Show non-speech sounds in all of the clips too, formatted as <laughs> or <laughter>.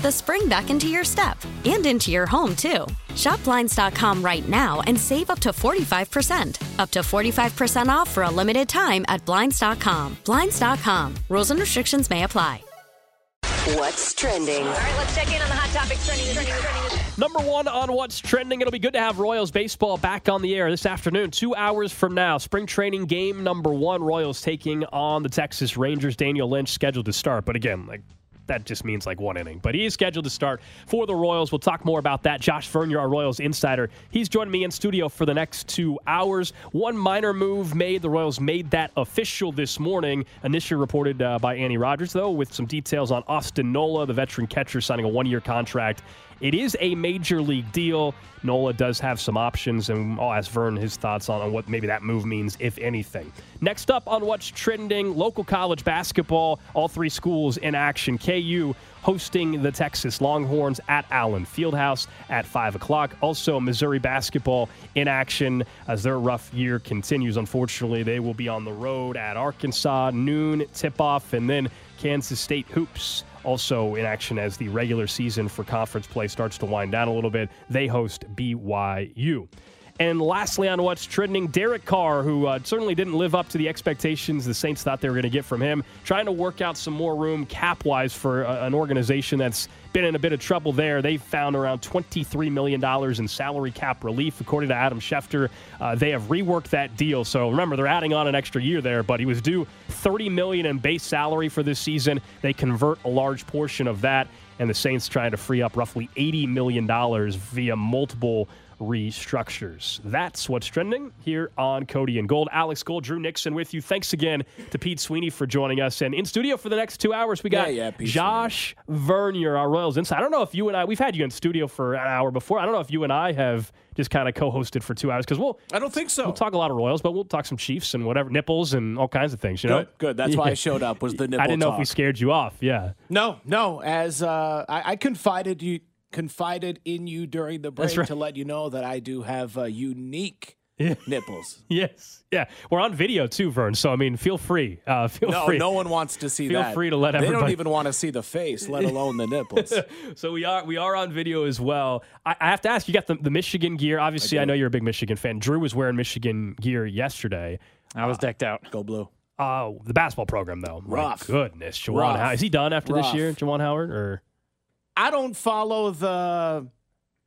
the spring back into your step and into your home, too. Shop Blinds.com right now and save up to 45%. Up to 45% off for a limited time at Blinds.com. Blinds.com. Rules and restrictions may apply. What's trending? All right, let's check in on the hot topics trending. trending, trending. Number one on what's trending. It'll be good to have Royals baseball back on the air this afternoon, two hours from now. Spring training game number one. Royals taking on the Texas Rangers. Daniel Lynch scheduled to start, but again, like that just means like one inning. But he is scheduled to start for the Royals. We'll talk more about that. Josh Vernier, our Royals insider, he's joining me in studio for the next two hours. One minor move made. The Royals made that official this morning. Initially reported uh, by Annie Rogers, though, with some details on Austin Nola, the veteran catcher, signing a one year contract. It is a major league deal. Nola does have some options, and I'll ask Vern his thoughts on, what maybe that move means, if anything. Next up on what's trending local college basketball, all three schools in action. KU hosting the Texas Longhorns at Allen Fieldhouse at 5 o'clock. Also, Missouri basketball in action as their rough year continues. Unfortunately, they will be on the road at Arkansas, noon tip off, and then Kansas State Hoops also in action as the regular season for conference play starts to wind down a little bit. They host BYU. And lastly, on what's trending, Derek Carr, who uh, certainly didn't live up to the expectations the Saints thought they were going to get from him, trying to work out some more room cap wise for uh, an organization that's been in a bit of trouble there. They found around $23 million in salary cap relief, according to Adam Schefter. Uh, they have reworked that deal. So remember, they're adding on an extra year there, but he was due 30 million in base salary for this season. They convert a large portion of that, and the Saints trying to free up roughly $80 million via multiple restructures. That's what's trending here on Cody and Gold. Alex Gold, Drew Nixon with you. Thanks again to Pete Sweeney for joining us. And in studio for the next two hours, we got yeah, yeah, Josh Vernier, our Royals Insight. I don't know if you and I, we've had you in studio for an hour before. I don't know if you and I have just kind of co-hosted for two hours because we'll. I don't think so. We'll talk a lot of Royals, but we'll talk some Chiefs and whatever nipples and all kinds of things. You good, know, good. That's Yeah. why I showed up. Was the nipple <laughs> I didn't know if we scared you off. Yeah, No, no. As uh, I, I confided you confided in you during the break right. to let you know that I do have uh, unique <laughs> nipples. <laughs> yes, yeah. We're on video too, Vern. So I mean, feel free. Uh, feel No, free. no one wants to see Feel that. free to let everybody. They don't even want to see the face, let <laughs> alone the nipples. so we are we are on video as well. I, I have to ask, you got the, the Michigan gear. Obviously, I, know you're a big Michigan fan. Drew was wearing Michigan gear yesterday. I was decked out. Go blue. Uh, the basketball program though, Rough. My goodness, Juwan Rough. Howard. Is he done after this year, Juwan Howard? Or I don't follow the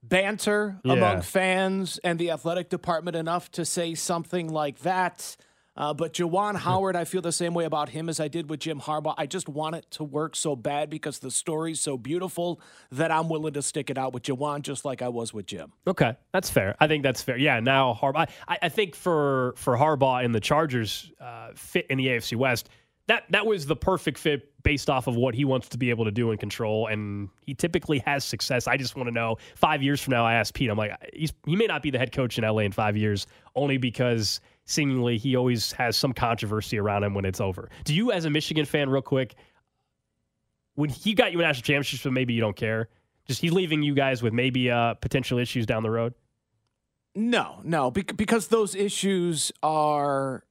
banter Yeah. among fans and the athletic department enough to say something like that. Uh, but Juwan Howard, I feel the same way about him as I did with Jim Harbaugh. I just want it to work so bad because the story's so beautiful that I'm willing to stick it out with Juwan just like I was with Jim. Okay, that's fair. I think that's fair. Yeah, now Harbaugh. I, I think for for Harbaugh and the Chargers uh, fit in the AFC West. That that was the perfect fit based off of what he wants to be able to do and control, and he typically has success. I just want to know five years from now. I asked Pete, I'm like, he's, he may not be the head coach in LA in five years, only because seemingly he always has some controversy around him when it's over. Do you, as a Michigan fan, real quick, when he got you a national championship, but maybe you don't care, just he's leaving you guys with maybe uh, potential issues down the road? No, no, because those issues are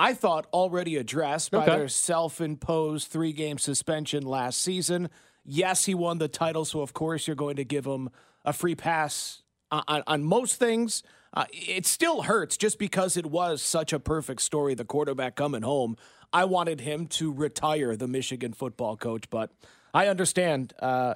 I thought already addressed by their self imposed three game suspension last season. Yes, he won the title, so of course you're going to give him a free pass on, on, on most things. Uh, it still hurts just because it was such a perfect story, the quarterback coming home. I wanted him to retire the Michigan football coach, but I understand uh,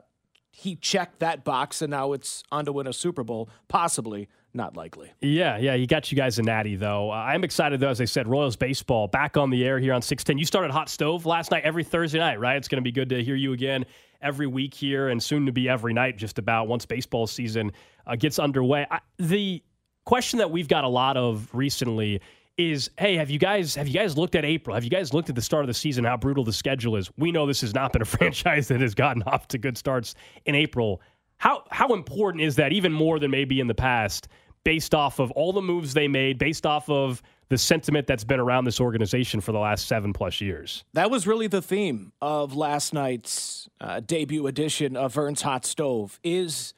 he checked that box and now it's on to win a Super Bowl, possibly. Not likely. Yeah, yeah, he got you guys a natty though. Uh, I'm excited though, as I said, Royals baseball back on the air here on 610. You started Hot Stove last night, every Thursday night, right? It's going to be good to hear you again every week here, and soon to be every night, just about once baseball season uh, gets underway. I, the question that we've got a lot of recently is, hey, have you guys have you guys looked at April? Have you guys looked at the start of the season? How brutal the schedule is? We know this has not been a <laughs> franchise that has gotten off to good starts in April. How how important is that? Even more than maybe in the past based off of all the moves they made, based off of the sentiment that's been around this organization for the last seven plus years. That was really the theme of last night's uh, debut edition of Vern's Hot Stove is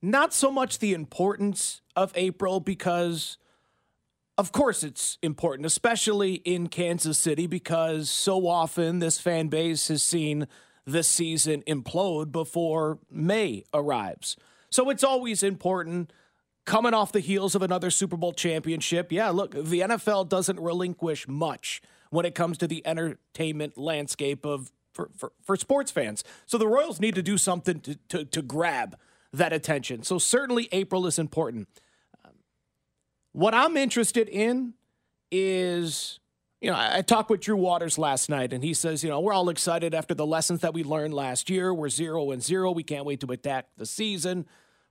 not so much the importance of April because of course it's important especially in Kansas City because so often this fan base has seen the season implode before May arrives. So it's always important coming off the heels of another Super Bowl championship. Yeah, look, the NFL doesn't relinquish much when it comes to the entertainment landscape of for, for, for sports fans. So the Royals need to do something to, to, to grab that attention. So certainly April is important. Um, what I'm interested in is, you know, I, I talked with Drew Waters last night, and he says, you know, we're all excited after the lessons that we learned last year. We're zero and zero. We can't wait to attack the season.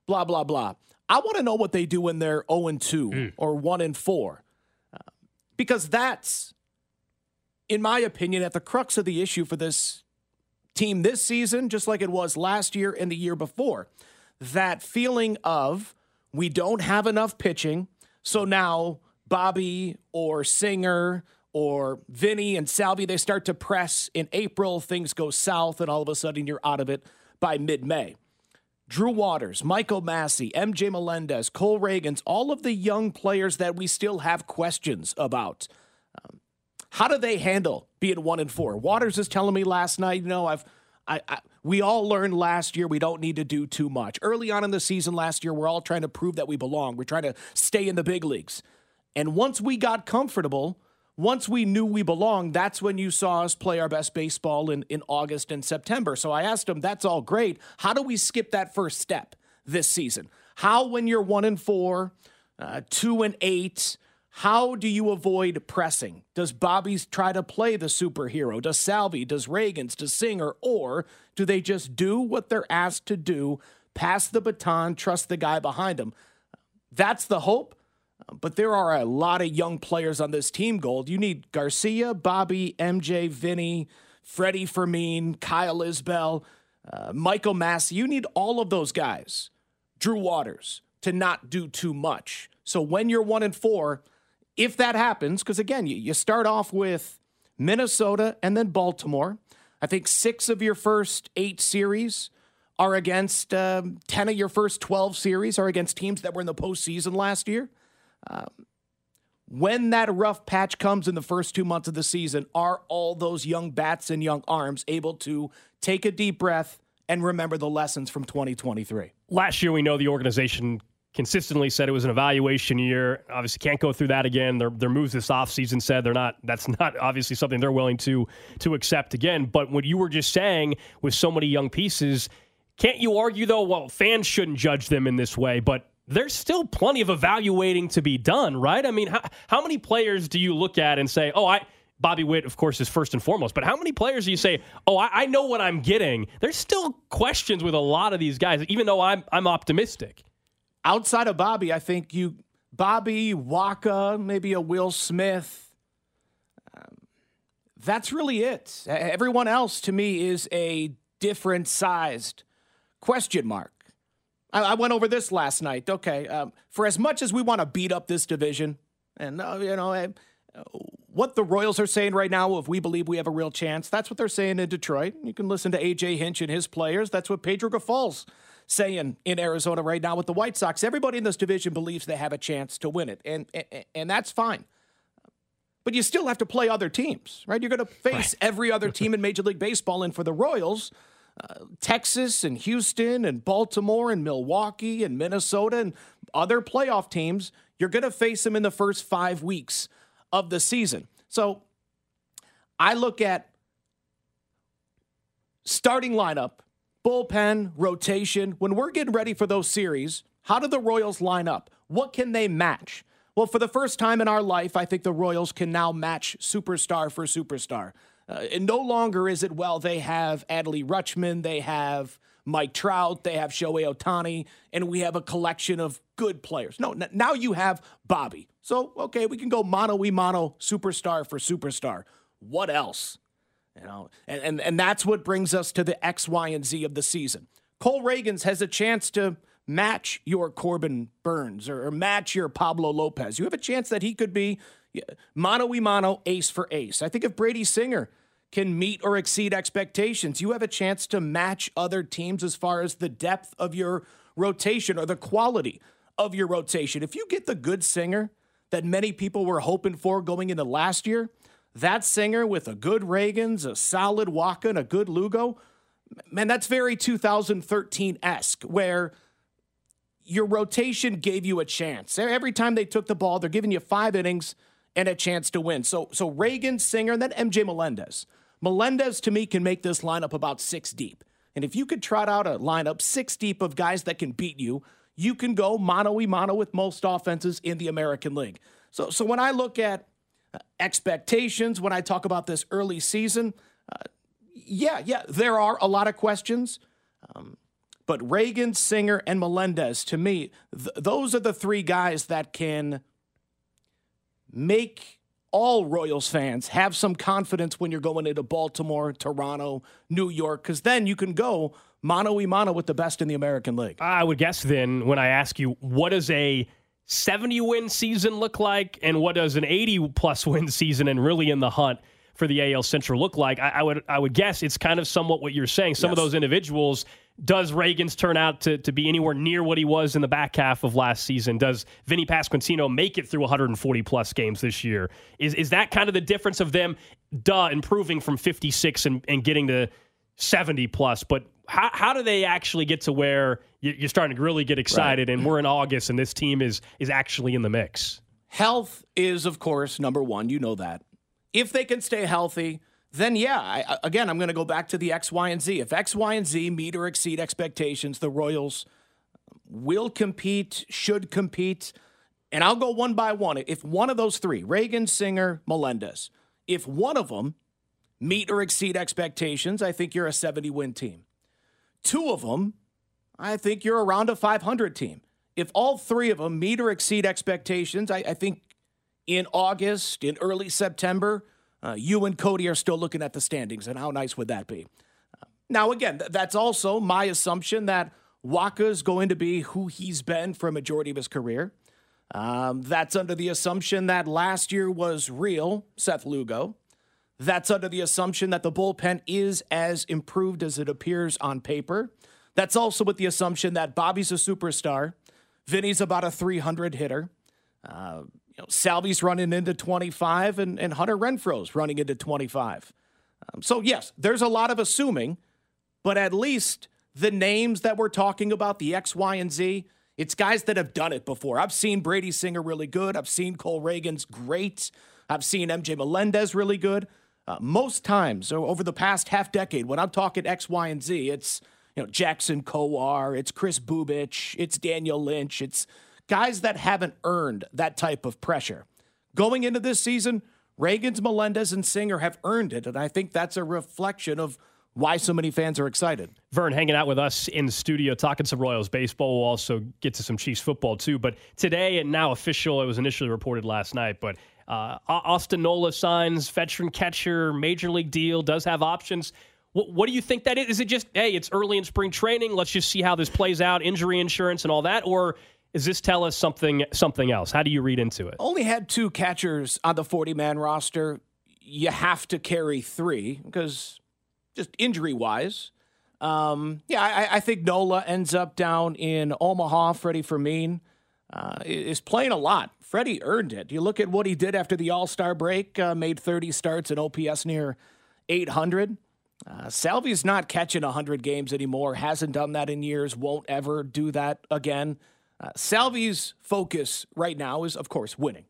Blah blah blah. I want to know what they do when they're 0 and 2 or 1 and 4. Uh, because that's, in my opinion, at the crux of the issue for this team this season, just like it was last year and the year before. That feeling of we don't have enough pitching. So now Bobby or Singer or Vinny and Salvy, they start to press in April. Things go south, and all of a sudden you're out of it by mid May. Drew Waters, Michael Massey, MJ Melendez, Cole Ragans, all of the young players that we still have questions about. Um, how do they handle being one and four? Waters is telling me last night, you know, I've I, I we all learned last year we don't need to do too much. Early on in the season last year, we're all trying to prove that we belong. We're trying to stay in the big leagues. And once we got comfortable, once we knew we belonged, that's when you saw us play our best baseball in, in August and September. So I asked him, that's all great. How do we skip that first step this season? How, when you're one and four, uh, two and eight, how do you avoid pressing? Does Bobby's try to play the superhero? Does Salvy? Does Ragans? Does Singer? Or do they just do what they're asked to do, pass the baton, trust the guy behind them? That's the hope. But there are a lot of young players on this team, Gold. You need Garcia, Bobby, MJ, Vinny, Freddie Fermin, Kyle Isbell, uh, Michael Massey. You need all of those guys, Drew Waters, to not do too much. So when you're one and four, if that happens, because again, you, you start off with Minnesota and then Baltimore. I think six of your first eight series are against um, 10 of your first 12 series are against teams that were in the postseason last year. Um, when that rough patch comes in the first two months of the season, are all those young bats and young arms able to take a deep breath and remember the lessons from 2023? Last year, we know the organization consistently said it was an evaluation year. Obviously, can't go through that again. Their, their moves this offseason said they're not. That's <laughs> not obviously something they're willing to to accept again. But what you were just saying with so many young pieces, can't you argue though? Well, fans shouldn't judge them in this way, but there's still plenty of evaluating to be done, right? I mean, how, how many players do you look at and say, oh, I. Bobby Witt, of course, is first and foremost. But how many players do you say, "Oh, I, I know what I'm getting"? There's still questions with a lot of these guys, even though I'm I'm optimistic. Outside of Bobby, I think you Bobby Wacha, maybe a Will Smith. Um, that's really it. Everyone else to me is a different sized question mark. I, I went over this last night. Okay, um, for as much as we want to beat up this division, and uh, you know uh, what the Royals are saying right now, if we believe we have a real chance, that's what they're saying in Detroit. You can listen to AJ Hinch and his players. That's what Pedro Grifol's saying in Arizona right now with the White Sox. Everybody in this division believes they have a chance to win it, and and, and that's fine. But you still have to play other teams, right? You're going to face right. every other team in Major League Baseball, and for the Royals, Texas and Houston and Baltimore and Milwaukee and Minnesota and other playoff teams, you're going to face them in the first five weeks of the season. So I look at starting lineup, bullpen, rotation. When we're getting ready for those series, how do the Royals line up? What can they match? Well, for the first time in our life, I think the Royals can now match superstar for superstar. Uh, and no longer is it, well, they have Adley Rutschman, they have Mike Trout, they have Shohei Ohtani, and we have a collection of good players. No, n- now you have Bobby. So, okay, we can go mono e mono, superstar for superstar. What else? You know, and, and, and that's what brings us to the X, Y, and Z of the season. Cole Ragans has a chance to match your Corbin Burnes or, or match your Pablo Lopez. You have a chance that he could be Mano y mano, ace for ace. I think if Brady Singer can meet or exceed expectations, you have a chance to match other teams as far as the depth of your rotation or the quality of your rotation. If you get the good singer that many people were hoping for going into last year, that singer with a good Ragans, a solid Wacha, and a good Lugo, man, that's very 2013 esque, where your rotation gave you a chance. Every time they took the ball, they're giving you five innings and a chance to win. So so Ragan, Singer, and then MJ Melendez. Melendez to me can make this lineup about six deep. And if you could trot out a lineup six deep of guys that can beat you, you can go mono e mono with most offenses in the American League. So so when I look at uh, expectations, when I talk about this early season, uh, yeah, yeah, there are a lot of questions. Um, but Reagan, Singer, and Melendez, to me, th- those are the three guys that can make all Royals fans have some confidence when you're going into Baltimore, Toronto, New York, because then you can go mano y mano with the best in the American League. I would guess then when I ask you, what does a 70 win season look like and what does an 80 plus <laughs> win season and really in the hunt for the AL Central look like? I, I would I would guess it's kind of somewhat what you're saying. Some yes. of those individuals does Ragans turn out to, to be anywhere near what he was in the back half of last season? Does Vinny Pasquantino make it through 140 plus games this year? Is is that kind of the difference of them, duh, improving from 56 and, and getting to 70 plus? But how, how do they actually get to where you're starting to really get excited right. and we're in August and this team is is actually in the mix? Health is, of course, number one. You know that. If they can stay healthy, then yeah, I, again, I'm going to go back to the X, Y, and Z. If X, Y, and Z meet or exceed expectations, the Royals will compete, should compete. And I'll go one by one. If one of those three, Reagan, Singer, Melendez, if one of them meet or exceed expectations, I think you're a 70 win team. Two of them, I think you're around a 500 team. If all three of them meet or exceed expectations, I, I think in August, in early September, uh, you and Cody are still looking at the standings, and how nice would that be? Now, again, th- that's also my assumption that Wacha is going to be who he's been for a majority of his career. Um, that's under the assumption that last year was real, Seth Lugo. That's under the assumption that the bullpen is as improved as it appears on paper. That's also with the assumption that Bobby's a superstar, Vinny's about a 300 hitter. Uh, you know, Salvy's running into 25 and, and Hunter Renfroe's running into 25. Um, so, yes, there's a lot of assuming, but at least the names that we're talking about, the X, Y, and Z, it's guys that have done it before. I've seen Brady Singer really good. I've seen Cole Ragans great. I've seen MJ Melendez really good. Uh, most times over the past half decade, when I'm talking X, Y, and Z, it's you know Jackson Kowar, it's Kris Bubic, it's Daniel Lynch, it's guys that haven't earned that type of pressure. Going into this season, Ragans, Melendez, and Singer have earned it, and I think that's a reflection of why so many fans are excited. Vern hanging out with us in the studio, talking some Royals baseball. We'll also get to some Chiefs football too. But today and now official, it was initially reported last night, but Uh, Austin Nola signs veteran catcher, major league deal, does have options. What, what do you think that is? Is it just hey, it's early in spring training? Let's just see how this plays out, injury insurance and all that, or does this tell us something something else? How do you read into it? Only had two catchers on the 40 man roster. You have to carry three because just injury wise. Um, yeah, I, I, think Nola ends up down in Omaha. Freddie Fermin uh, is playing a lot. Freddie earned it. You look at what he did after the All Star break, uh, made 30 starts and OPS near 800. Uh, Salvy's not catching 100 games anymore, hasn't done that in years, won't ever do that again. Uh, Salvy's focus right now is, of course, winning.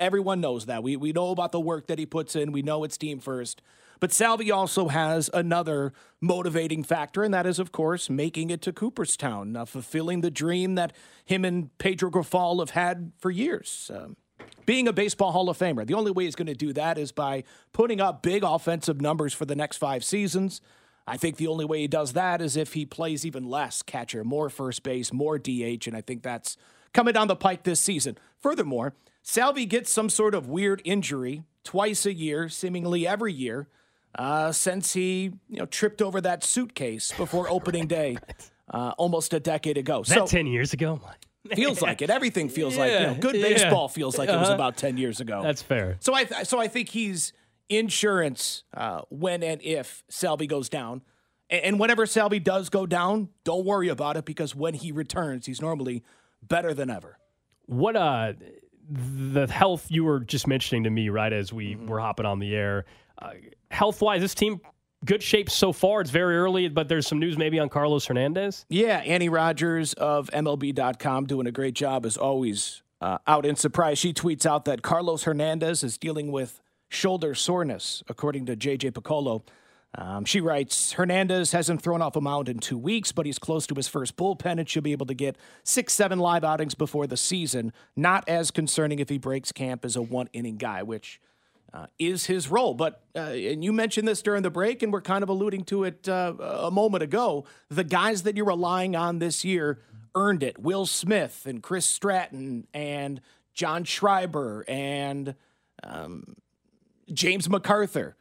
Everyone knows that. We, we know about the work that he puts in, we know it's team first. But Salvy also has another motivating factor, and that is, of course, making it to Cooperstown, uh, fulfilling the dream that him and Pedro Grifol have had for years. Um, being a baseball Hall of Famer. The only way he's going to do that is by putting up big offensive numbers for the next five seasons. I think the only way he does that is if he plays even less catcher, more first base, more DH, and I think that's coming down the pike this season. Furthermore, Salvy gets some sort of weird injury twice a year, seemingly every year, uh, since he you know tripped over that suitcase before <laughs> opening day uh, almost a decade ago. Is so ten years ago. <laughs> feels like it. Everything feels yeah, like you know, good baseball yeah. feels like uh-huh. it was uh-huh. about ten years ago. That's fair. So I th- so I think he's insurance uh, when and if Salvy goes down. And whenever Salvy does go down, don't worry about it because when he returns, he's normally better than ever. What uh the health you were just mentioning to me right as we mm-hmm. were hopping on the air. Uh, health wise, this team good shape so far. It's very early, but there's some news maybe on Carlos Hernandez. Yeah, Annie Rogers of MLB.com doing a great job as always. Uh, out in surprise, she tweets out that Carlos Hernandez is dealing with shoulder soreness, according to JJ Picollo. Um, she writes Hernandez hasn't thrown off a mound in two weeks, but he's close to his first bullpen and should be able to get six, seven live outings before the season. Not as concerning if he breaks camp as a one inning guy, which uh, is his role. But, uh, and you mentioned this during the break, and we're kind of alluding to it uh, a moment ago. The guys that you're relying on this year earned it Will Smith and Chris Stratton and John Schreiber and um, James McArthur.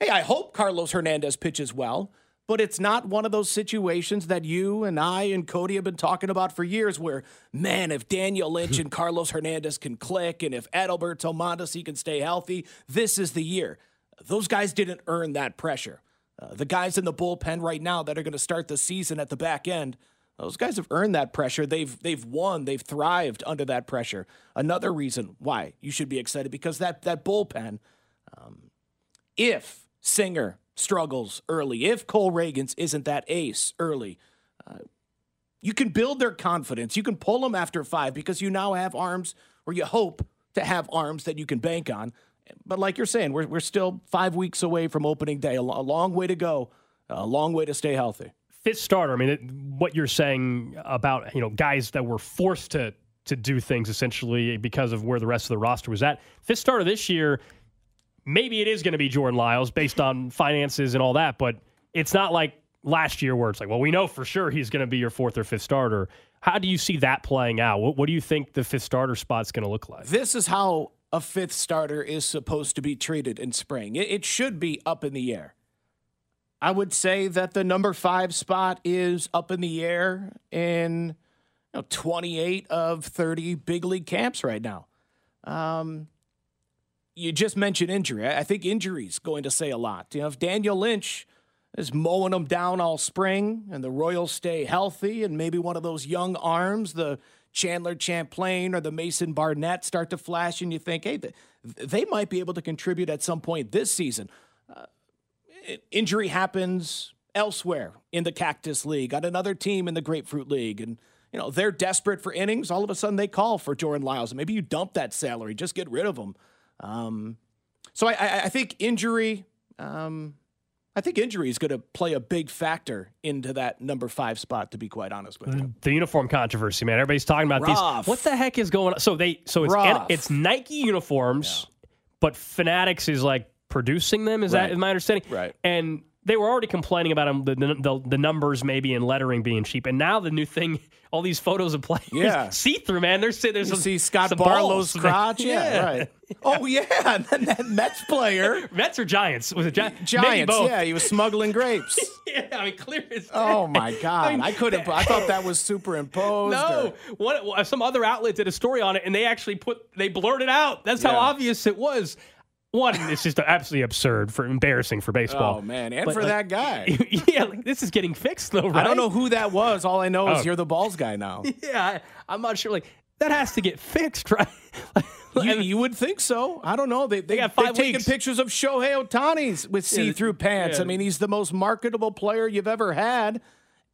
Hey, I hope Carlos Hernandez pitches well, but it's not one of those situations that you and I and Cody have been talking about for years where, man, if Daniel Lynch and <laughs> Carlos Hernandez can click and if Adalberto Mondesi can stay healthy, this is the year. Those guys didn't earn that pressure. Uh, the guys in the bullpen right now that are going to start the season at the back end, those guys have earned that pressure. They've they've won. They've thrived under that pressure. Another reason why you should be excited because that that bullpen, um, if Singer struggles early, if Cole Ragans isn't that ace early, uh, you can build their confidence. You can pull them after five because you now have arms, or you hope to have arms that you can bank on. But like you're saying, we're, we're still five weeks away from opening day, a, a long way to go, a long way to stay healthy. Fifth starter. I mean, it, what you're saying about you know guys that were forced to to do things essentially because of where the rest of the roster was at. Fifth starter this year maybe it is going to be Jordan Lyles based on finances and all that, but it's not like last year where it's like, well, we know for sure he's going to be your fourth or fifth starter. How do you see that playing out? What, what do you think the fifth starter spot's going to look like? This is how a fifth starter is supposed to be treated in spring. It, it should be up in the air. I would say that the number five spot is up in the air in you know, 28 of 30 big league camps right now. Um, you just mentioned injury. I think injury is going to say a lot. You know, if Daniel Lynch is mowing them down all spring and the Royals stay healthy and maybe one of those young arms, the Chandler Champlain or the Mason Barnett start to flash and you think, hey, they might be able to contribute at some point this season. Uh, injury happens elsewhere in the Cactus League, on another team in the Grapefruit League. And, you know, they're desperate for innings. All of a sudden they call for Jordan Lyles. Maybe you dump that salary, just get rid of him. Um, so I, I, think injury, um, I think injury is going to play a big factor into that number five spot. To be quite honest with you, the uniform controversy, man. Everybody's talking about Rough. these. What the heck is going on? So they, so it's it's Nike uniforms, yeah. but Fanatics is like producing them. Is right. that is my understanding? Right. And they were already complaining about him, the, the, the numbers maybe and lettering being cheap, and now the new thing, all these photos of players, Yeah. <laughs> see through, man. There's there's You some, see Scott Barlow's crotch? Yeah, right. <laughs> Oh, yeah. And then that Mets player, <laughs> Mets or Giants? Was it Gi- Giants, yeah, he was smuggling grapes. yeah, I mean, clear as Oh, my God. I, I couldn't, I thought that was superimposed. No, or- what, some other outlet did a story on it, and they actually put they blurred it out. That's how obvious it was. One, it's just absolutely absurd for embarrassing for baseball. Oh, man. And But, for like, that <laughs> guy. yeah, like, this is getting fixed though, right? I don't know who that was. All I know is Oh. you're the balls guy now. <laughs> Yeah, I, I'm not sure. Like that has to get fixed, <laughs> right? You, you would think so. I don't know. They, they, got they've five taken pictures of Shohei Ohtani's with see-through pants. yeah. I mean, he's the most marketable player you've ever had,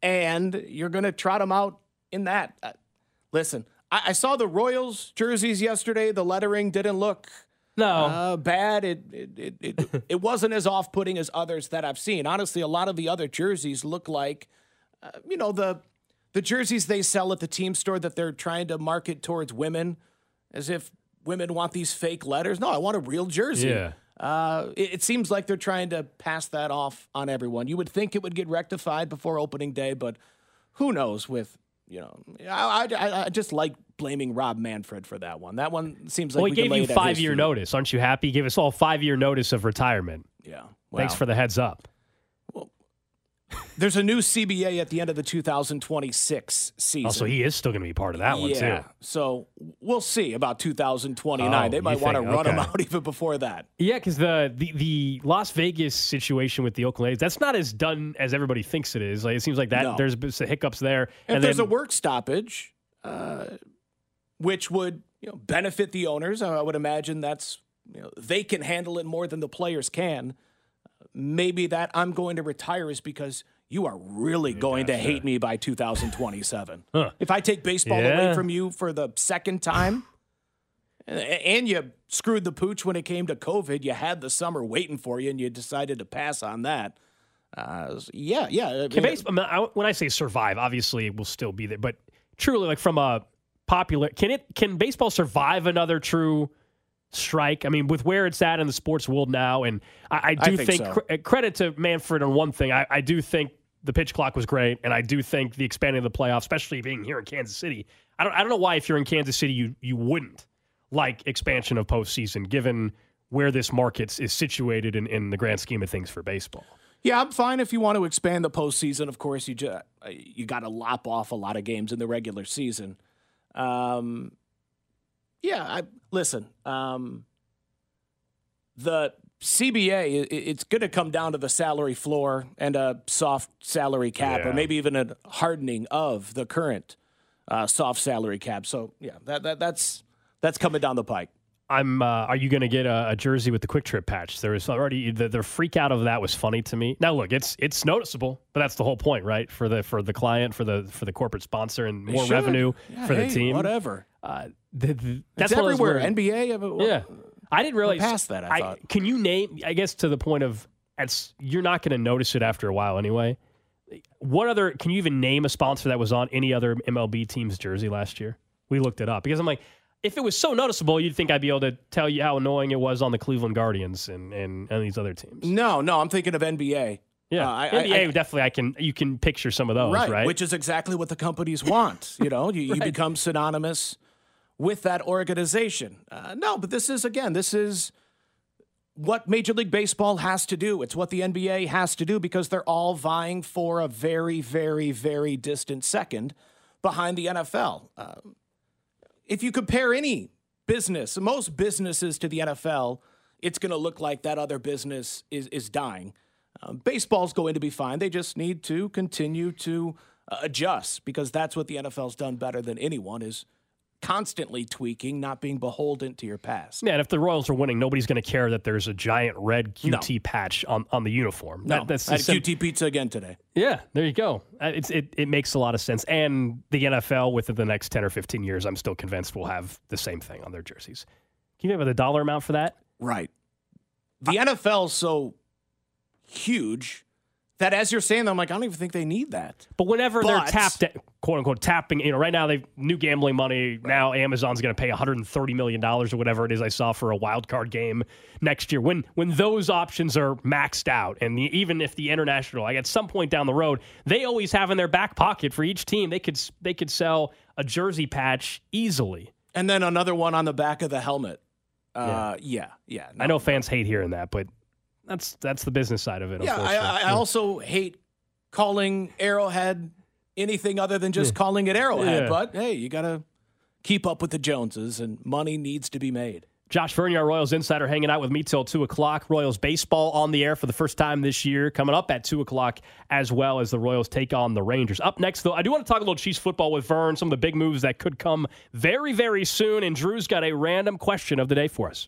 and you're going to trot him out in that. Uh, listen, I, I saw the Royals jerseys yesterday. The lettering didn't look no. uh, bad. It it, it, it <laughs> it wasn't as off-putting as others that I've seen. Honestly, a lot of the other jerseys look like, uh, you know, the the jerseys they sell at the team store that they're trying to market towards women, as if women want these fake letters. No, I want a real jersey. Yeah. Uh, it, it seems like they're trying to pass that off on everyone. You would think it would get rectified before opening day, but who knows? With you know, I, I, I just like blaming Rob Manfred for that one. That one seems like well, he we gave you it at his five year notice. Aren't you happy? He gave us all five year notice of retirement. Yeah. Thanks for the heads up. There's a new CBA at the end of the 2026 season. Also, he is still going to be part of that one too. So we'll see about 2029. Oh, they might want to think- run him out <laughs> even before that. Yeah, because the, the the Las Vegas situation with the Oakland A's, that's not as done as everybody thinks it is. Like it seems like that No. there's some hiccups there. If there's then, a work stoppage, uh, which would you know benefit the owners, I would imagine that's you know they can handle it more than the players can. Maybe that I'm going to retire is because you are really going to hate me by 2027. <laughs> If I take baseball away from you for the second time, and you screwed the pooch when it came to COVID, you had the summer waiting for you, and you decided to pass on that. Uh, yeah, yeah. I mean, base- I mean, I- when I say survive, obviously it will still be there. But truly, like from a popular, can it can baseball survive another true strike? I mean, with where it's at in the sports world now, and I, I I do think think, so. cre- credit to Manfred on one thing. I, I do think the pitch clock was great, and I do think the expanding of the playoffs, especially being here in Kansas City. I don't I don't know why if you're in Kansas City you you wouldn't like expansion of postseason, given where this market is situated in, in the grand scheme of things for baseball. Yeah, I'm fine if you want to expand the postseason. Of course, you just, you got to lop off a lot of games in the regular season. Um, yeah, I listen. Um, the CBA, it's going to come down to the salary floor and a soft salary cap, or maybe even a hardening of the current uh, soft salary cap. So yeah, that, that that's that's coming down the pike. I'm. Uh, are you going to get a, a jersey with the QuikTrip patch? There was already the, the freak out of that was funny to me. Now look, it's it's noticeable, but that's the whole point, right? For the for the client, for the for the corporate sponsor, and more revenue Yeah, for the team. Whatever. Uh, the, the, that's It's one of those everywhere. NBA. I well, yeah, I didn't realize past that, I thought. Can you name? I guess to the point of, it's you're not going to notice it after a while anyway. What other? Can you even name a sponsor that was on any other MLB team's jersey last year? We looked it up because I'm like, if it was so noticeable, you'd think I'd be able to tell you how annoying it was on the Cleveland Guardians and and, and these other teams. No, no, I'm thinking of NBA. Yeah, Uh, I- NBA I- I- definitely. I can you can picture some of those, right? right, which is exactly what the companies want. You know, you, you <laughs> Right. become synonymous with that organization. Uh, no, but this is again, this is what Major League Baseball has to do. It's what the NBA has to do because they're all vying for a very, very, very distant second behind the NFL. Um, if you compare any business, most businesses to the NFL, it's going to look like that other business is is dying. Um, baseball's going to be fine. They just need to continue to uh, adjust because that's what the NFL's done better than anyone is constantly tweaking, not being beholden to your past. Yeah, and if the Royals are winning, nobody's going to care that there's a giant red QT patch on, on the uniform. No, That- that's I had sim- QT pizza again today. Yeah, there you go. Uh, It's, it, it makes a lot of sense. And the NFL, within the next 10 or 15 years, I'm still convinced will have the same thing on their jerseys. Can you have the dollar amount for that? Right. The NFL's so huge that as you're saying, that, I'm like, I don't even think they need that. But whenever they're But- tapped, quote unquote tapping. You know, right now they've new gambling money. Now Amazon's going to pay 130 million dollars or whatever it is I saw for a wild card game next year. When when those options are maxed out, and the, even if the international, like at some point down the road, they always have in their back pocket for each team, they could they could sell a jersey patch easily. And then another one on the back of the helmet. Uh, yeah, yeah. I know fans hate hearing that, but that's that's the business side of it. Yeah, I, I also hate calling Arrowhead anything other than just Yeah. calling it Arrowhead. Yeah. But hey, you got to keep up with the Joneses, and money needs to be made. Josh Vernier, our Royals insider, hanging out with me till 2 o'clock. Royals baseball on the air for the first time this year, coming up at 2 o'clock, as well as the Royals take on the Rangers. Up next, though, I do want to talk a little Chiefs football with Vern, some of the big moves that could come very, very soon. And Drew's got a random question of the day for us.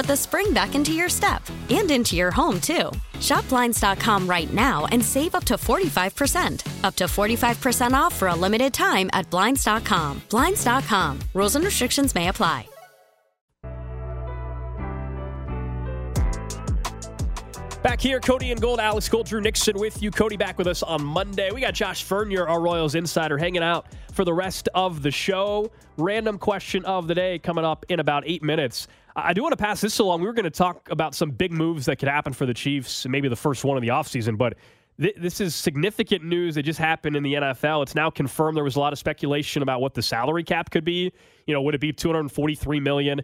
put the spring back into your step and into your home, too. Shop Blinds.com right now and save up to 45%. Up to 45% off for a limited time at Blinds.com. Blinds.com. Rules and restrictions may apply. Back here, Cody and Gold, Alex Gold, Drew Nixon with you. Cody back with us on Monday. We got Josh Vernier, our Royals insider, hanging out for the rest of the show. Random question of the day coming up in about eight minutes. I do want to pass this along. We were going to talk about some big moves that could happen for the Chiefs, maybe the first one of the offseason, but th- this is significant news that just happened in the NFL. It's now confirmed there was a lot of speculation about what the salary cap could be. You know, would it be 243 million?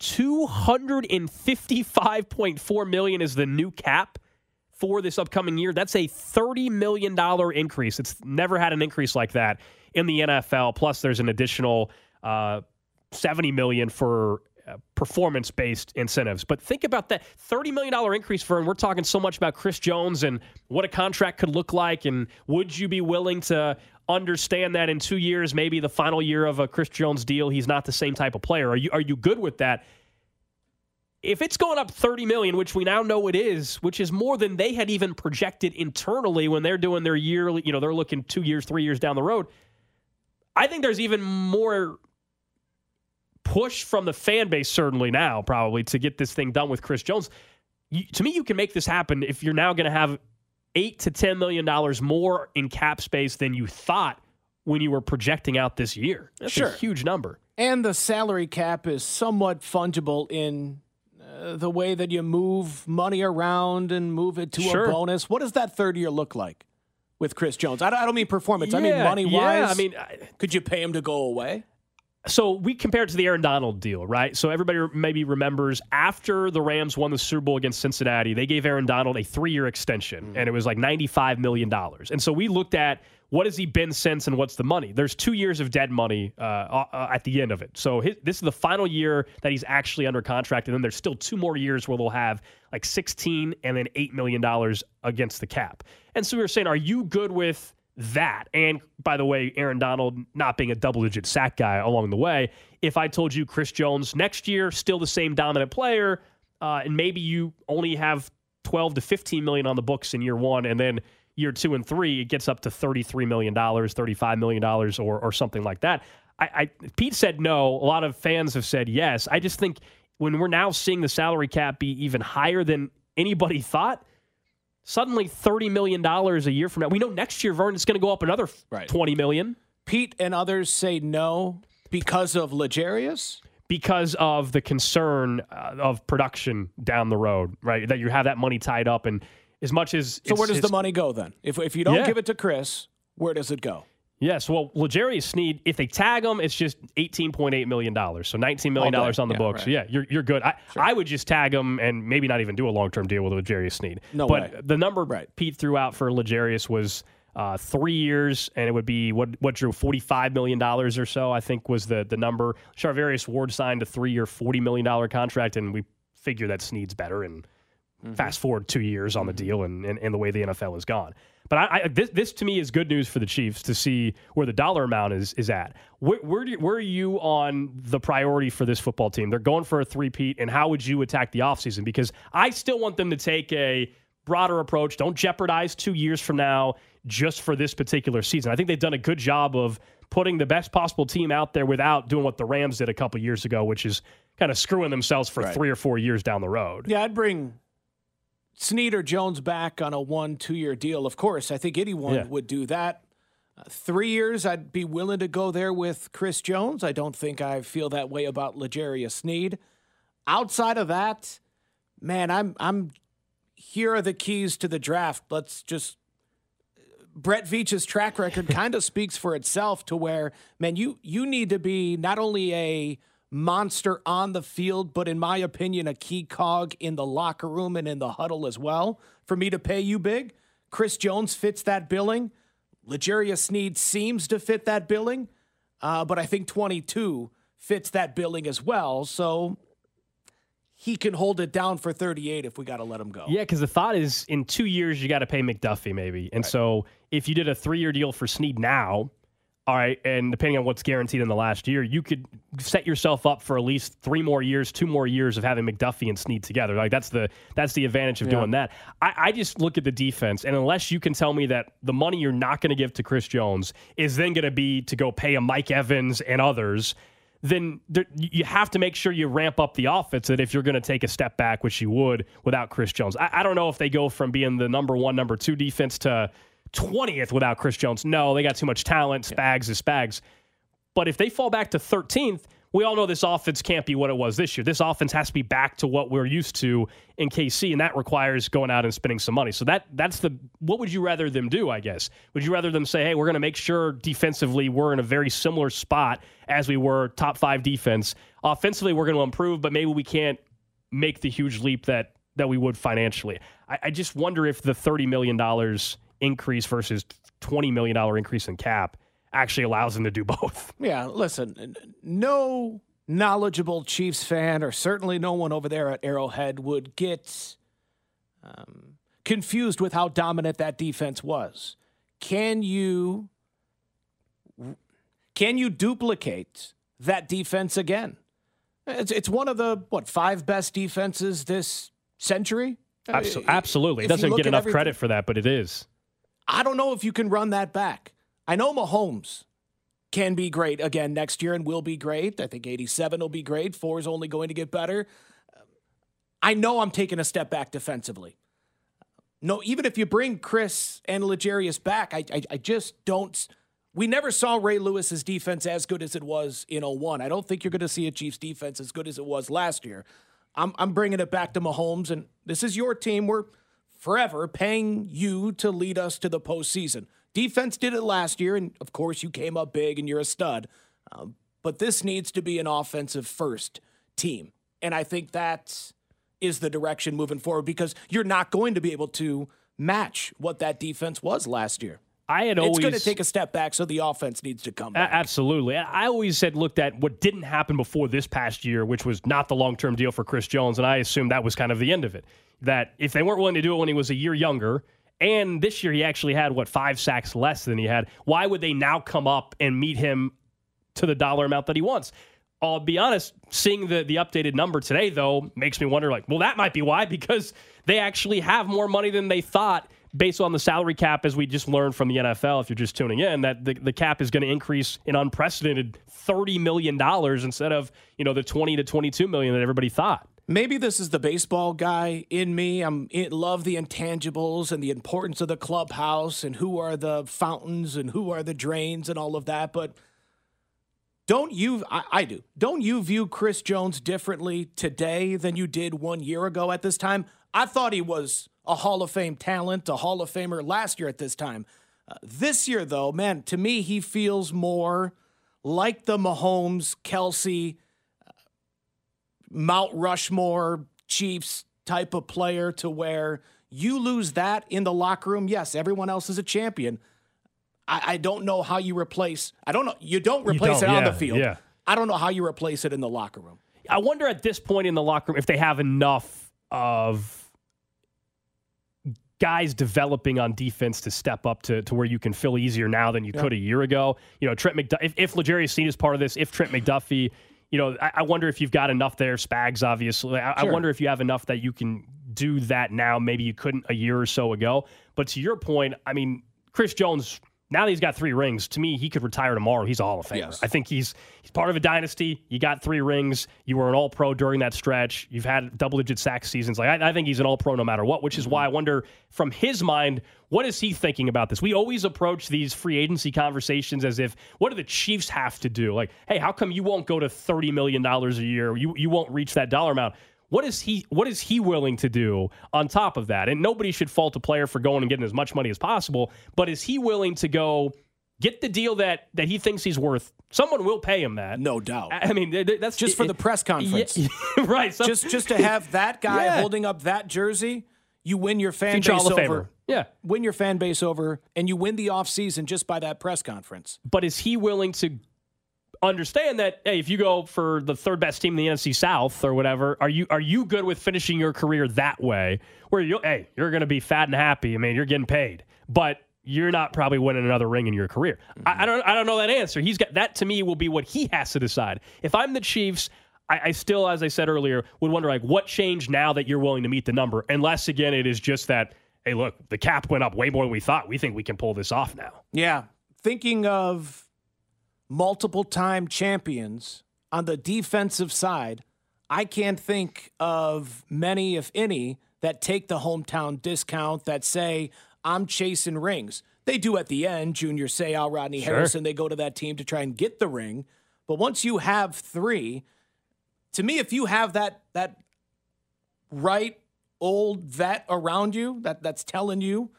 255.4 million is the new cap for this upcoming year. That's a 30 million dollar increase. It's never had an increase like that in the NFL. Plus, there's an additional uh, 70 million for uh, performance-based incentives. But think about that 30 million dollar increase Vern. we're talking so much about Chris Jones and what a contract could look like, and would you be willing to understand that in two years, maybe the final year of a Chris Jones deal, he's not the same type of player. Are you are you good with that? If it's going up 30 million, which we now know it is, which is more than they had even projected internally when they're doing their yearly, you know, they're looking two years, three years down the road. I think there's even more push from the fan base, certainly now, probably to get this thing done with Chris Jones. You, to me, you can make this happen if you're now going to have eight to ten million dollars more in cap space than you thought when you were projecting out this year. That's Sure. a huge number. And the salary cap is somewhat fungible in uh, the way that you move money around and move it to Sure. a bonus. What does that third year look like with Chris Jones? I don't, I don't mean performance. I mean money wise. yeah, I mean, could you pay him to go away? So we compared to the Aaron Donald deal, right? So everybody maybe remembers after the Rams won the Super Bowl against Cincinnati, they gave Aaron Donald a three-year extension, mm-hmm. and it was like ninety-five million dollars. And so we looked at what has he been since, and what's the money? There's two years of dead money uh, uh, at the end of it. So his, this is the final year that he's actually under contract, and then there's still two more years where they'll have like sixteen and then eight million dollars against the cap. And so we were saying, are you good with? That. And by the way, Aaron Donald not being a double digit sack guy along the way. If I told you Chris Jones next year, still the same dominant player, uh, and maybe you only have 12 to 15 million on the books in year one, and then year two and three, it gets up to $33 million, $35 million, or, or something like that. I, I Pete said no. A lot of fans have said yes. I just think when we're now seeing the salary cap be even higher than anybody <laughs> thought, suddenly $30 million a year from now. We know next year, Vern, it's going to go up another right. 20 million. Pete and others say no because of L'Jarius? Because of the concern uh, of production down the road, right? That you have that money tied up. And as much as. So, where does the money go then? If, if you don't yeah. give it to Chris, where does it go? Yes, well, L'Jarius Sneed, if they tag him, it's just eighteen point eight million dollars, so nineteen million dollars on the yeah, books. Right. Yeah, you're you're good. I, sure. I would just tag him and maybe not even do a long term deal with L'Jarius Sneed. No but way. the number right. Pete threw out for L'Jarius was uh, three years, and it would be what what drew forty five million dollars or so. I think was the the number. Charvarius Ward signed a three year forty million dollar contract, and we figure that Sneed's better. And mm-hmm. fast forward two years on the mm-hmm. deal, and, and and the way the NFL has gone. But I, I, this, this to me is good news for the Chiefs to see where the dollar amount is is at. Where where, you, where are you on the priority for this football team? They're going for a three-peat, and how would you attack the offseason? Because I still want them to take a broader approach. Don't jeopardize two years from now just for this particular season. I think they've done a good job of putting the best possible team out there without doing what the Rams did a couple years ago, which is kind of screwing themselves for right. three or four years down the road. Yeah, I'd bring Sneed or Jones back on a one, two year deal. Of course, I think anyone yeah. would do that. Uh, three years, I'd be willing to go there with Chris Jones. I don't think I feel that way about L'Jarius Sneed. Outside of that, man, I'm I'm here are the keys to the draft. Let's just Brett Veach's track record <laughs> kind of speaks for itself to where, man, you you need to be not only a monster on the field, but in my opinion, a key cog in the locker room and in the huddle as well. For me to pay you big, Chris Jones fits that billing. L'Jarius Sneed seems to fit that billing, uh, but I think 22 fits that billing as well. So he can hold it down for 38 if we got to let him go. Yeah, because the thought is in two years, you got to pay McDuffie maybe. And right. so if you did a three year deal for Sneed now, all right, and depending on what's guaranteed in the last year, you could set yourself up for at least three more years, two more years of having McDuffie and Sneed together. Like that's the that's the advantage of yeah. doing that. I, I, just look at the defense, and unless you can tell me that the money you're not going to give to Chris Jones is then going to be to go pay a Mike Evans and others, then there, you have to make sure you ramp up the offense. That if you're going to take a step back, which you would without Chris Jones, I, I don't know if they go from being the number one, number two defense to 20th without Chris Jones. No, they got too much talent. Spags is Spags. But if they fall back to 13th, we all know this offense can't be what it was this year. This offense has to be back to what we're used to in KC, and that requires going out and spending some money. So that that's the what would you rather them do? I guess would you rather them say, "Hey, we're going to make sure defensively we're in a very similar spot as we were top five defense. Offensively, we're going to improve, but maybe we can't make the huge leap that that we would financially." I, I just wonder if the thirty million dollars increase versus $20 million increase in cap actually allows them to do <laughs> both. Yeah, listen, no knowledgeable Chiefs fan, or certainly no one over there at Arrowhead, would get um, confused with how dominant that defense was. Can you can you duplicate that defense again? It's it's one of the what five best defenses this century. Absolutely, it doesn't get enough credit for that, but it is. I don't know if you can run that back. I know Mahomes can be great again next year and will be great. I think 87 will be great. Four is only going to get better. I know I'm taking a step back defensively. No, even if you bring Chris and L'Jarius back, I, I, I just don't. We never saw Ray Lewis's defense as good as it was in 01. I don't think you're going to see a Chiefs defense as good as it was last year. I'm, I'm bringing it back to Mahomes, and this is your team. We're forever paying you to lead us to the postseason. Defense did it last year, and of course, you came up big and you're a stud. Um, but this needs to be an offensive first team. And I think that is the direction moving forward because you're not going to be able to match what that defense was last year. I had always. It's going to take a step back, so the offense needs to come back. Absolutely. I always said, looked at what didn't happen before this past year, which was not the long term deal for Chris Jones. And I assumed that was kind of the end of it. That if they weren't willing to do it when he was a year younger, and this year he actually had, what, five sacks less than he had, why would they now come up and meet him to the dollar amount that he wants? I'll be honest, seeing the, the updated number today, though, makes me wonder like, well, that might be why, because they actually have more money than they thought based on the salary cap, as we just learned from the NFL, if you're just tuning in, that the, the cap is going to increase an unprecedented $30 million instead of, you know, the 20 to 22 million that everybody thought. Maybe this is the baseball guy in me. I'm in love the intangibles and the importance of the clubhouse and who are the fountains and who are the drains and all of that. But don't you? I, I do. Don't you view Chris Jones differently today than you did one year ago at this time? I thought he was a Hall of Fame talent, a Hall of Famer last year at this time. Uh, this year, though, man, to me, he feels more like the Mahomes, Kelce, Mount Rushmore Chiefs type of player to where you lose that in the locker room. Yes, everyone else is a champion. I, I don't know how you replace. I don't know. You don't You replace don't, it on yeah, the field. yeah. I don't know how you replace it in the locker room. I wonder at this point in the locker room if they have enough of guys developing on defense to step up to, to where you can fill easier now than you Yeah. could a year ago. You know, Trent McDuffie, if, if L'Jarius Sneed is part of this, if Trent McDuffie, you know, I, I wonder if you've got enough there. Spags, obviously. I, I wonder if you have enough that you can do that now. Maybe you couldn't a year or so ago. But to your point, I mean, Chris Jones, now that he's got three rings, to me, he could retire tomorrow. He's a Hall of Famer. Yes. I think he's he's part of a dynasty. You got three rings. You were an All Pro during that stretch. You've had double digit sack seasons. Like I, I think he's an All Pro no matter what. Which is mm-hmm. why I wonder from his mind, what is he thinking about this? We always approach these free agency conversations as if, what do the Chiefs have to do? Like, hey, how come you won't go to thirty million dollars a year? You you won't reach that dollar amount. What is he what is he willing to do on top of that? And nobody should fault a player for going and getting as much money as possible, but is he willing to go get the deal that that he thinks he's worth? Someone will pay him that. No doubt. I I mean, th- th- that's Just for the press <laughs> conference. Yeah, <laughs> right. So, just just to have that guy <laughs> Yeah. holding up that jersey, you win your fan Future base over. Famer. Yeah. Win your fan base over, and you win the offseason just by that press conference. but is he willing to understand that hey, if you go for the third best team in the NFC South or whatever, are you are you good with finishing your career that way? Where you hey, you're going to be fat and happy. I mean, you're getting paid, but you're not probably winning another ring in your career. I, I don't I don't know that answer. He's got that to me will be what he has to decide. If I'm the Chiefs. I, I still, as I said earlier, would wonder like what changed now that you're willing to meet the number. Unless again, it is just that, hey, look, the cap went up way more than we thought. We think we can pull this off now. Yeah. Thinking of multiple time champions on the defensive side, I can't think of many, if any, that take the hometown discount that say, I'm chasing rings. They do at the end, Junior Seau, Al Rodney Sure. Harrison, they go to that team to try and get the ring. But once you have three, to me, if you have that that right old vet around you that that's telling you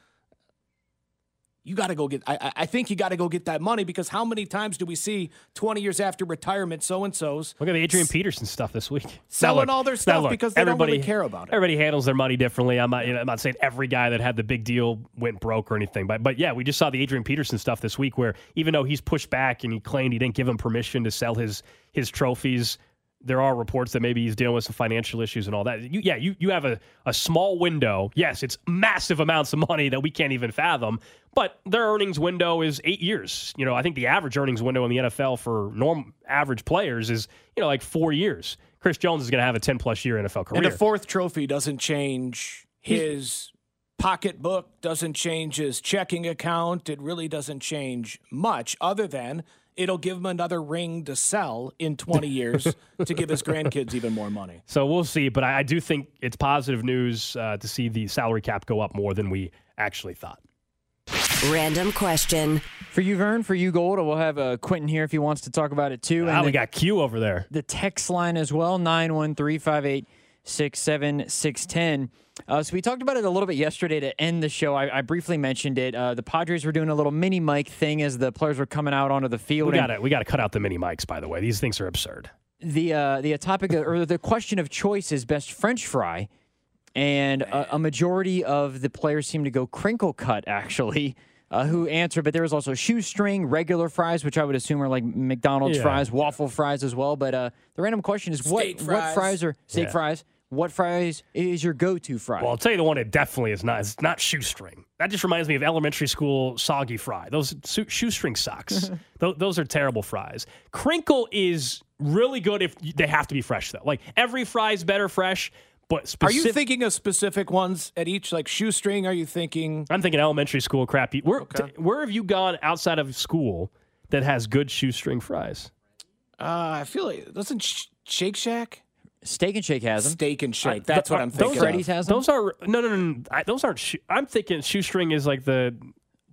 you got to go get. I, I- think you got to go get that money because how many times do we see twenty years after retirement, so and so's Look at the Adrian Peterson stuff this week. selling Now, all their stuff because they don't really care about it. Everybody handles their money differently. I'm not, you know, I'm not saying every guy that had the big deal went broke or anything, but but yeah, we just saw the Adrian Peterson stuff this week where even though he's pushed back and he claimed he didn't give him permission to sell his his trophies. There are reports that maybe he's dealing with some financial issues and all that. You, yeah, you, you have a, a small window. Yes, it's massive amounts of money that we can't even fathom, but their earnings window is eight years. You know, I think the average earnings window in the NFL for norm average players is, you know, like four years. Chris Jones is going to have a 10 plus year NFL career. And the fourth trophy doesn't change his pocketbook, doesn't change his checking account. It really doesn't change much other than it'll give him another ring to sell in 20 years <laughs> to give his grandkids even more money. So we'll see, but I, I do think it's positive news uh, to see the salary cap go up more than we actually thought. Random question. For you, Vern, for you, Gold, we'll have uh, Quentin here if he wants to talk about it too. Ah, we then got Q over there. the text line as well, 91358 6'7", 6'10". Uh, so we talked about it a little bit yesterday to end the show. I, I briefly mentioned it. Uh, the Padres were doing a little mini mic thing as the players were coming out onto the field. We got to we got to cut out the mini mics. By the way, these things are absurd. the uh, the topic or the question of choice is best French fry, and a, a majority of the players seem to go crinkle cut actually. Uh, who answered? But there was also shoestring, regular fries, which I would assume are like McDonald's Yeah. fries, waffle fries as well. But uh, the random question is what Steak what fries. fries are steak Yeah. fries? What fries is your go-to fry? Well, I'll tell you the one it definitely is not. It's not shoestring. That just reminds me of elementary school soggy fry. Those su- shoestring socks. <laughs> Tho- those are terrible fries. Crinkle is really good if they have to be fresh though. Like every fry is better fresh, but Are you thinking of specific ones at each, like shoestring? Are you thinking? I'm thinking elementary school crappy. Where Okay. t- where have you gone outside of school that has good shoestring fries? Uh, I feel like doesn't Sh- Shake Shack Steak and Shake has them. Steak and Shake? I- That's th- what I'm thinking. are- Freddy's has them. Those are no no no. no I, those aren't. Shoe, I'm thinking shoestring is like the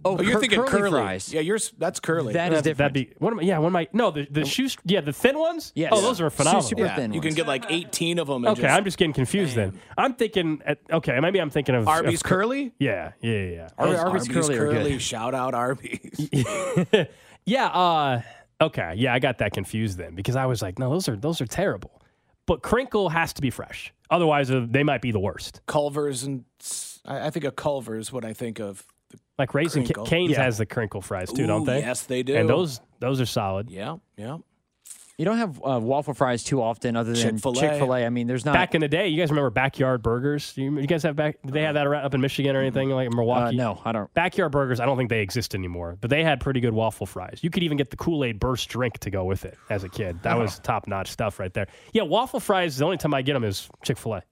Oh, you're cur- thinking curly curly, fries. Yeah, yours. That's curly. That is different. That'd be one of my, yeah, one of my no the the shoe yeah the thin ones. Yes. Oh, those are phenomenal. super yeah, thin you can get like 18 of them. And Okay, just, I'm just getting confused then. I'm thinking at, okay, maybe I'm thinking of Arby's of curly. Yeah, yeah, yeah. yeah. Ar- Those Arby's curly are good. Shout out Arby's. <laughs> yeah, uh okay. Yeah, I got that confused then because I was like, no, those are those are terrible. But crinkle has to be fresh. Otherwise, uh, they might be the worst. Culver's and I think of Culver's what I think of. Like Raising Ca- Crinkle. Cane's Yeah. has the crinkle fries too, don't they? yes, they do. And those those are solid. Yeah, yeah. You don't have uh, waffle fries too often, other than Chick-fil-A. Chick Fil A. I mean, there's not. Back in the day, you guys remember backyard burgers? You, you guys have back? Did they have that around, up in Michigan or anything like uh, Milwaukee? no, I don't. Backyard burgers, I don't think they exist anymore, but they had pretty good waffle fries. You could even get the Kool Aid burst drink to go with it as a kid. That was top notch stuff right there. Yeah, waffle fries, the only time I get them is Chick fil A.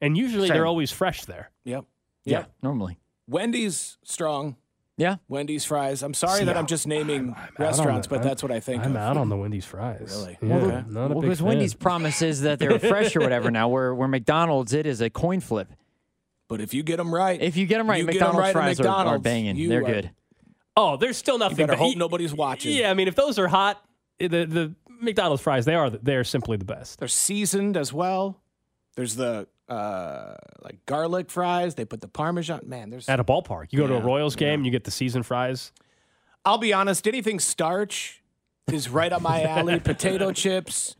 And usually Same. they're always fresh there. Yep. Yeah, normally. Wendy's strong. Yeah. Wendy's fries. I'm sorry See, that I'm I'm- just naming I'm out on restaurants, the- but that's what I think I'm of. out on the Wendy's fries. Really? Yeah, Well, not a Well, because fan. Wendy's promises that they're fresh or whatever now, where, where McDonald's, it is a coin flip. But if you get them right, If you get them right, You get 'em McDonald's right at fries are, are McDonald's, banging. you They're are- good. Oh, there's still nothing. better but- hope nobody's watching. Yeah, I mean, if those are hot, eh, the the McDonald's fries, they are they are simply the best. They're seasoned as well. There's the uh, like garlic fries. They put the parmesan. Man, there's. At a ballpark, you go to a Royals game, you get the season fries. I'll be honest. Anything starch is right up my <laughs> alley. Potato chips,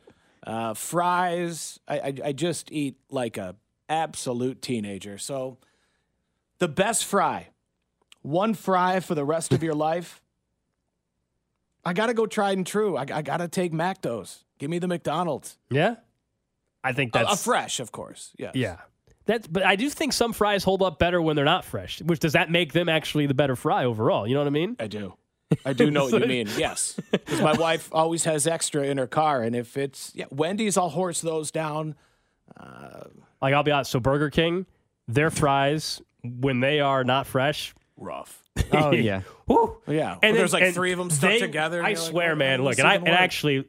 uh, fries. I, I I just eat like a absolute teenager. So the best fry, one fry for the rest of your life. I gotta go tried and true. I, I gotta take Macdos. Give me the McDonald's. Yeah, I think A, a that's fresh, of course. Yeah. Yeah. That's, but I do think some fries hold up better when they're not fresh. Which does that make them actually the better fry overall? You know what I mean? I do. I do know what you <laughs> mean. Yes, because my wife always has extra in her car, and if it's yeah, Wendy's, I'll horse those down. Uh, like I'll be honest. So Burger King, their fries when they are not fresh, Rough. <laughs> Oh, yeah. whew. Yeah. And Well, there's like and three of them stuck they- together. I you're like, swear, "Oh, man. Look, and I, and I actually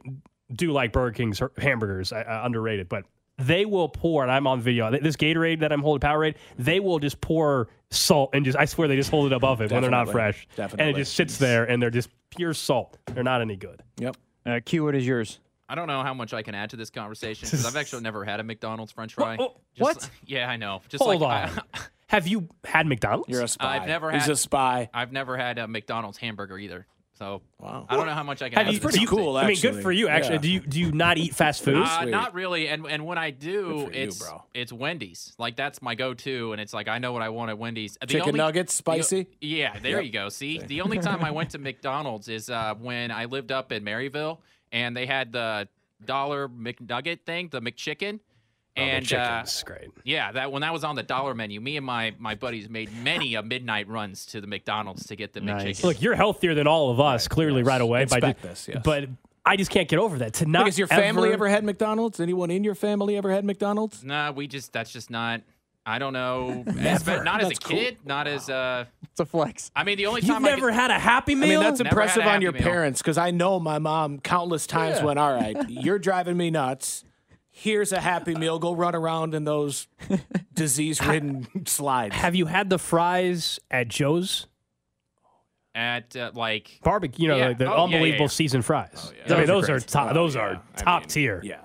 do like Burger King's hamburgers. Uh, uh, underrated, but they will pour. And I'm on video. This Gatorade that I'm holding, Powerade, they will just pour salt and just. I swear they just hold it above it when they're not Definitely. fresh, and it just sits there and they're just pure salt. They're not any good. Yep. Uh, Q, what is yours? I don't know how much I can add to this conversation because I've actually never had a McDonald's French fry. oh, Just- what? <laughs> Yeah, I know. Just Hold like on. <laughs> Have you had McDonald's? You're a spy. I've never He's had. a spy. I've never had a McDonald's hamburger either. So Wow. I don't know how much I can. Have add you, to this cool, I mean, good for you. Actually, Yeah. do you do you not eat fast food? Uh, not really, and and when I do, for you, it's bro. it's Wendy's. Like that's my go-to, and it's like I know what I want at Wendy's. The Chicken only- nuggets, the- spicy? yeah, there Yep. you go. See, the only <laughs> time I went to McDonald's is uh, when I lived up in Maryville, and they had the dollar McNugget thing, the McChicken. Oh, the And uh, great. yeah, that when that was on the dollar menu, me and my my buddies made many a midnight runs to the McDonald's to get the Nice. McChicken. Look, you're healthier than all of us, clearly, yes. right away. by Expect this, yes. But I just can't get over that. To not Has your family ever, ever had McDonald's? Anyone in your family ever had McDonald's? <laughs> Nah, we just that's just not. I don't know. Never. Not as a That's cool. kid. Not as a. It's a flex. I mean, the only You've time I never could- had a Happy Meal. I mean, that's Never impressive on your Meal. parents because I know my mom countless times Yeah. went, all right, <laughs> you're driving me nuts. Here's a Happy Meal. Go run around in those <laughs> disease ridden slides. Have you had the fries at Joe's at uh, like barbecue? You know, Yeah. like the Oh, yeah, yeah, unbelievable yeah. season fries. I Those mean, those are great. top. Oh, those yeah. are I top mean, tier. Yeah.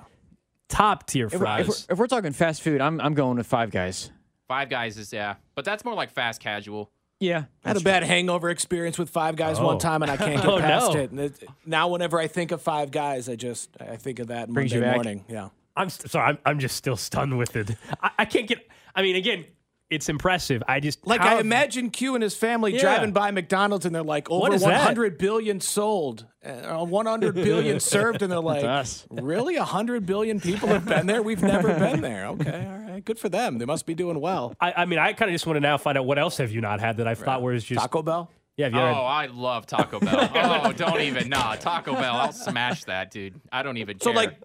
top tier If we're, fries. if, we're, if we're talking fast food, I'm I'm going with Five Guys. Five Guys is yeah, but that's more like fast casual. Yeah, I had a bad hangover experience with Five Guys Oh. one time, and I can't get <laughs> Oh, past no. it. And it. Now, whenever I think of Five Guys, I just I think of that Brings Monday you back. morning. Yeah. I'm st- sorry. I'm, I'm just still stunned with it. I, I can't get. I mean, again, it's impressive. I just Like how- I imagine Q and his family Yeah. driving by McDonald's and they're like over is that? 100 billion sold, uh, 100 billion <laughs> served, and they're like, really 100 billion people have been there? We've never been there. <laughs> Okay, all right, good for them. They must be doing well. I, I mean, I kind of just want to now find out what else have you not had that I thought was just Taco Bell. Yeah, have Oh, had- I love Taco Bell. <laughs> oh, don't even nah, Taco Bell. I'll smash that, dude. I don't even So care. like,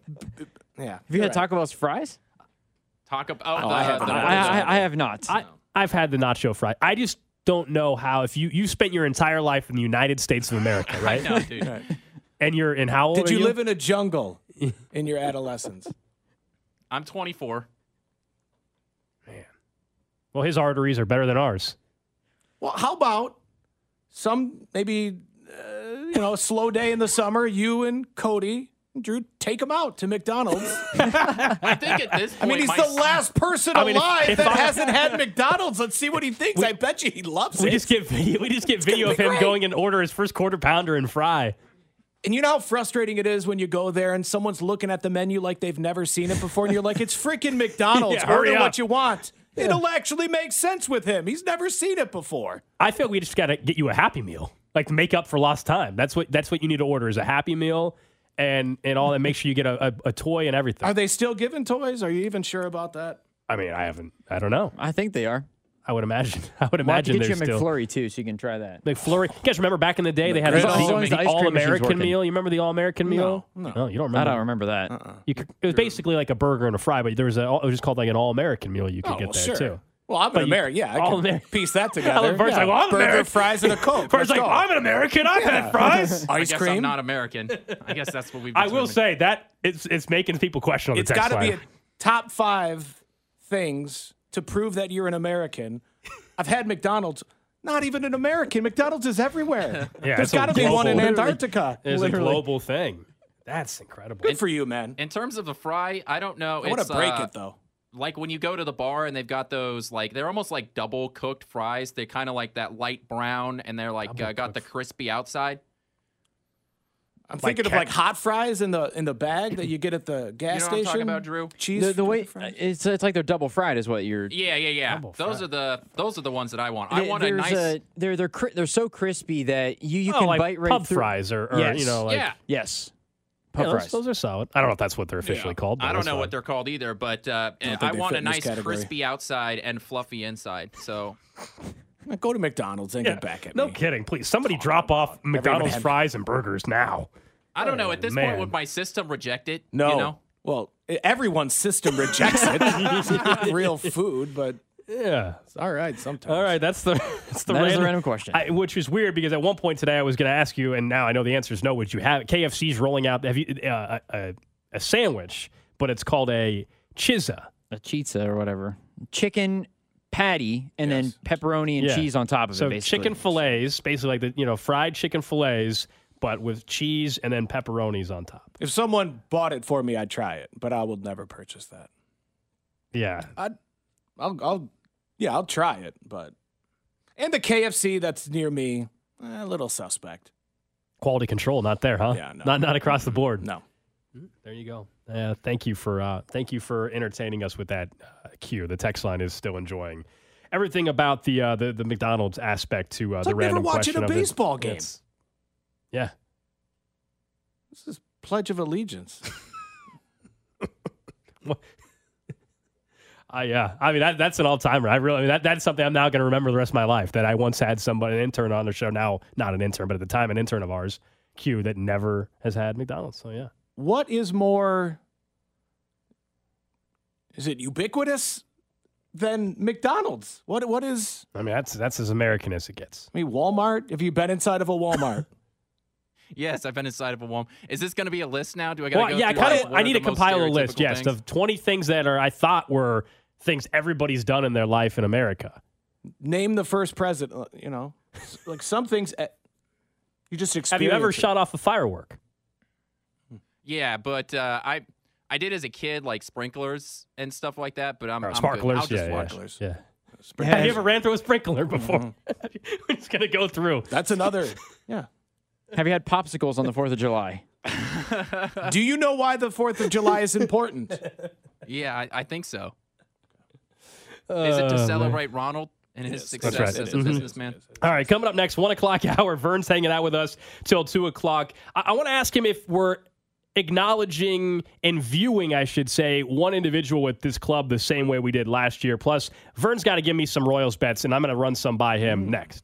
yeah. Have you had Taco Bell's fries? Taco. Oh, Oh, I haven't. I, I, I have not. I, I've had the nacho fry. I just don't know how if you you spent your entire life in the United States of America, <laughs> I right? know, dude. and you're in how old Did are you, you live in a jungle <laughs> in your adolescence? I'm 24. Man. Well, his arteries are better than ours. Well, how about some maybe uh, you know a slow day in the summer? You and Cody, and Drew, take him out to McDonald's. <laughs> I think at this I mean, he's my the last person I mean, if- alive if that I- hasn't had McDonald's. Let's see what he thinks. I bet you he loves We it. just get video. We just get video gonna of be him great. going and order his first quarter pounder and fry. And you know how frustrating it is when you go there and someone's looking at the menu like they've never seen it before, and you're like, "It's freaking McDonald's. <laughs> Yeah, hurry Order up." what you want." It'll actually make sense with him. He's never seen it before. I feel we just got to get you a Happy Meal, like to make up for lost time. That's what that's what you need to order is a Happy Meal and and all that. Make sure you get a, a, a toy and everything. Are they still giving toys? Are you even sure about that? I mean, I haven't. I don't know. I think they are. I would imagine. <laughs> I would We'll have to imagine get you a they're still. McFlurry too, so you can try that. McFlurry. You guys remember back in the day they had As the, long- as the ice cream all American working. meal. You remember the All American meal? No, no, you don't I remember. don't remember that. Uh-uh. You could, it was basically like a burger and a fry, but there was a it was just called like an All American meal. You could Oh, get well, there sure. too. Well, I'm an American. Yeah, I all can American. piece that <laughs> together. Bert's yeah. like, well, I'm Burger, American. fries, and a Coke. <laughs> Bert's Let's like, go. I'm an American. I've had fries. <laughs> I Ice guess cream. I'm not American. I guess that's what we've. I will say that it's it's making people question on the It's text got to be a top five things to prove that you're an American. I've had McDonald's. Not even an American. McDonald's is everywhere. Yeah, There's it's a got to be one in Antarctica. It's a global thing. That's incredible. Good for you, man. In terms of the fry, I don't know. I want to break uh, it though. Like when you go to the bar and they've got those like they're almost like double cooked fries. They're kind of like that light brown and they're like uh, got the crispy outside. I'm Like thinking of like hot fries in the in the bag that you get at the <laughs> gas You know what I'm station. talking about, Drew? Cheese. The, the way fries? it's it's like they're double fried is what you're. Yeah, yeah, yeah. Double Those fry. are the those are the ones that I want. I want a nice. a- they're they're cri- they're so crispy that you you Oh, can like bite right pub through. fries or, or Yes. you know like yeah, Yes. Yeah, those, fries. those are solid. I don't know if that's what they're officially called. But I don't know fine. what they're called either, but uh, think I want a nice category. crispy outside and fluffy inside. So Go to McDonald's and Yeah. get back at No me. No kidding, please. Somebody drop off McDonald's had- fries and burgers now. I don't know. At this man. point, would my system reject it? No. You know? Well, everyone's system rejects it. It's <laughs> not real food, but Yeah. all right sometimes. All right, that's the <laughs> that's the That is random, the random question. I, which is weird because at one point today I was going to ask you, and now I know the answer is no. Would you have KFC's rolling out have you, uh, a, a sandwich, but it's called a chizza. a chizza or whatever. Chicken patty and then pepperoni and Yeah. cheese on top of So it. Basically. chicken fillets, basically like the you know fried chicken fillets, but with cheese and then pepperonis on top. If someone bought it for me, I'd try it, but I will never purchase that. Yeah, I'd, I'll, I'll, yeah, I'll try it, but and the KFC that's near me, eh, a little suspect. quality control not there, huh? Yeah, no. not not across the board. No, There you go. Uh, thank you for uh, thank you for entertaining us with that uh, Q. The text line is still enjoying everything about the uh, the, the McDonald's aspect to uh, It's the like never random watching question a of it. baseball game. It's- Yeah, this is Pledge of Allegiance. <laughs> <laughs> I yeah. I mean that that's an all timer. I really I mean, that that's something I'm now going to remember the rest of my life. That I once had somebody an intern on the show. Now not an intern, but at the time an intern of ours, Q, that never has had McDonald's. So yeah. what is more? Is it ubiquitous than McDonald's? What what is? I mean that's that's as American as it gets. I mean, Walmart. Have you been inside of a Walmart? <laughs> Yes, I've been inside of a Walmart. Is this going to be a list now? Do I got to Well, go yeah, I kind of I need to compile a list, stereotypical yes, things? of 20 things that are I thought were things everybody's done in their life in America. Name the first president. uh, You know, like some things. eh, You just Have you ever it. shot off a firework? Yeah, but uh, I I did as a kid, like sprinklers and stuff like that. But I'm, I'm good. Sparklers, I'll just yeah, watch. yeah, yeah. Have you ever ran through a sprinkler before? Mm-hmm. <laughs> We're just gonna go through. That's another. Yeah. Have you had popsicles on the 4th of July? Do you know why the 4th of July is important? <laughs> Yeah, I, I think so. Is it to Oh, man. celebrate Ronald and his success right. as a Mhm. businessman? All right, coming up next, one o'clock <laughs> hour. Vern's hanging out with us till two o'clock. I, I want to ask him if we're acknowledging and viewing, I should say, one individual with this club the same way we did last year. Plus, Vern's got to give me some Royals bets, and I'm going to run some by him next.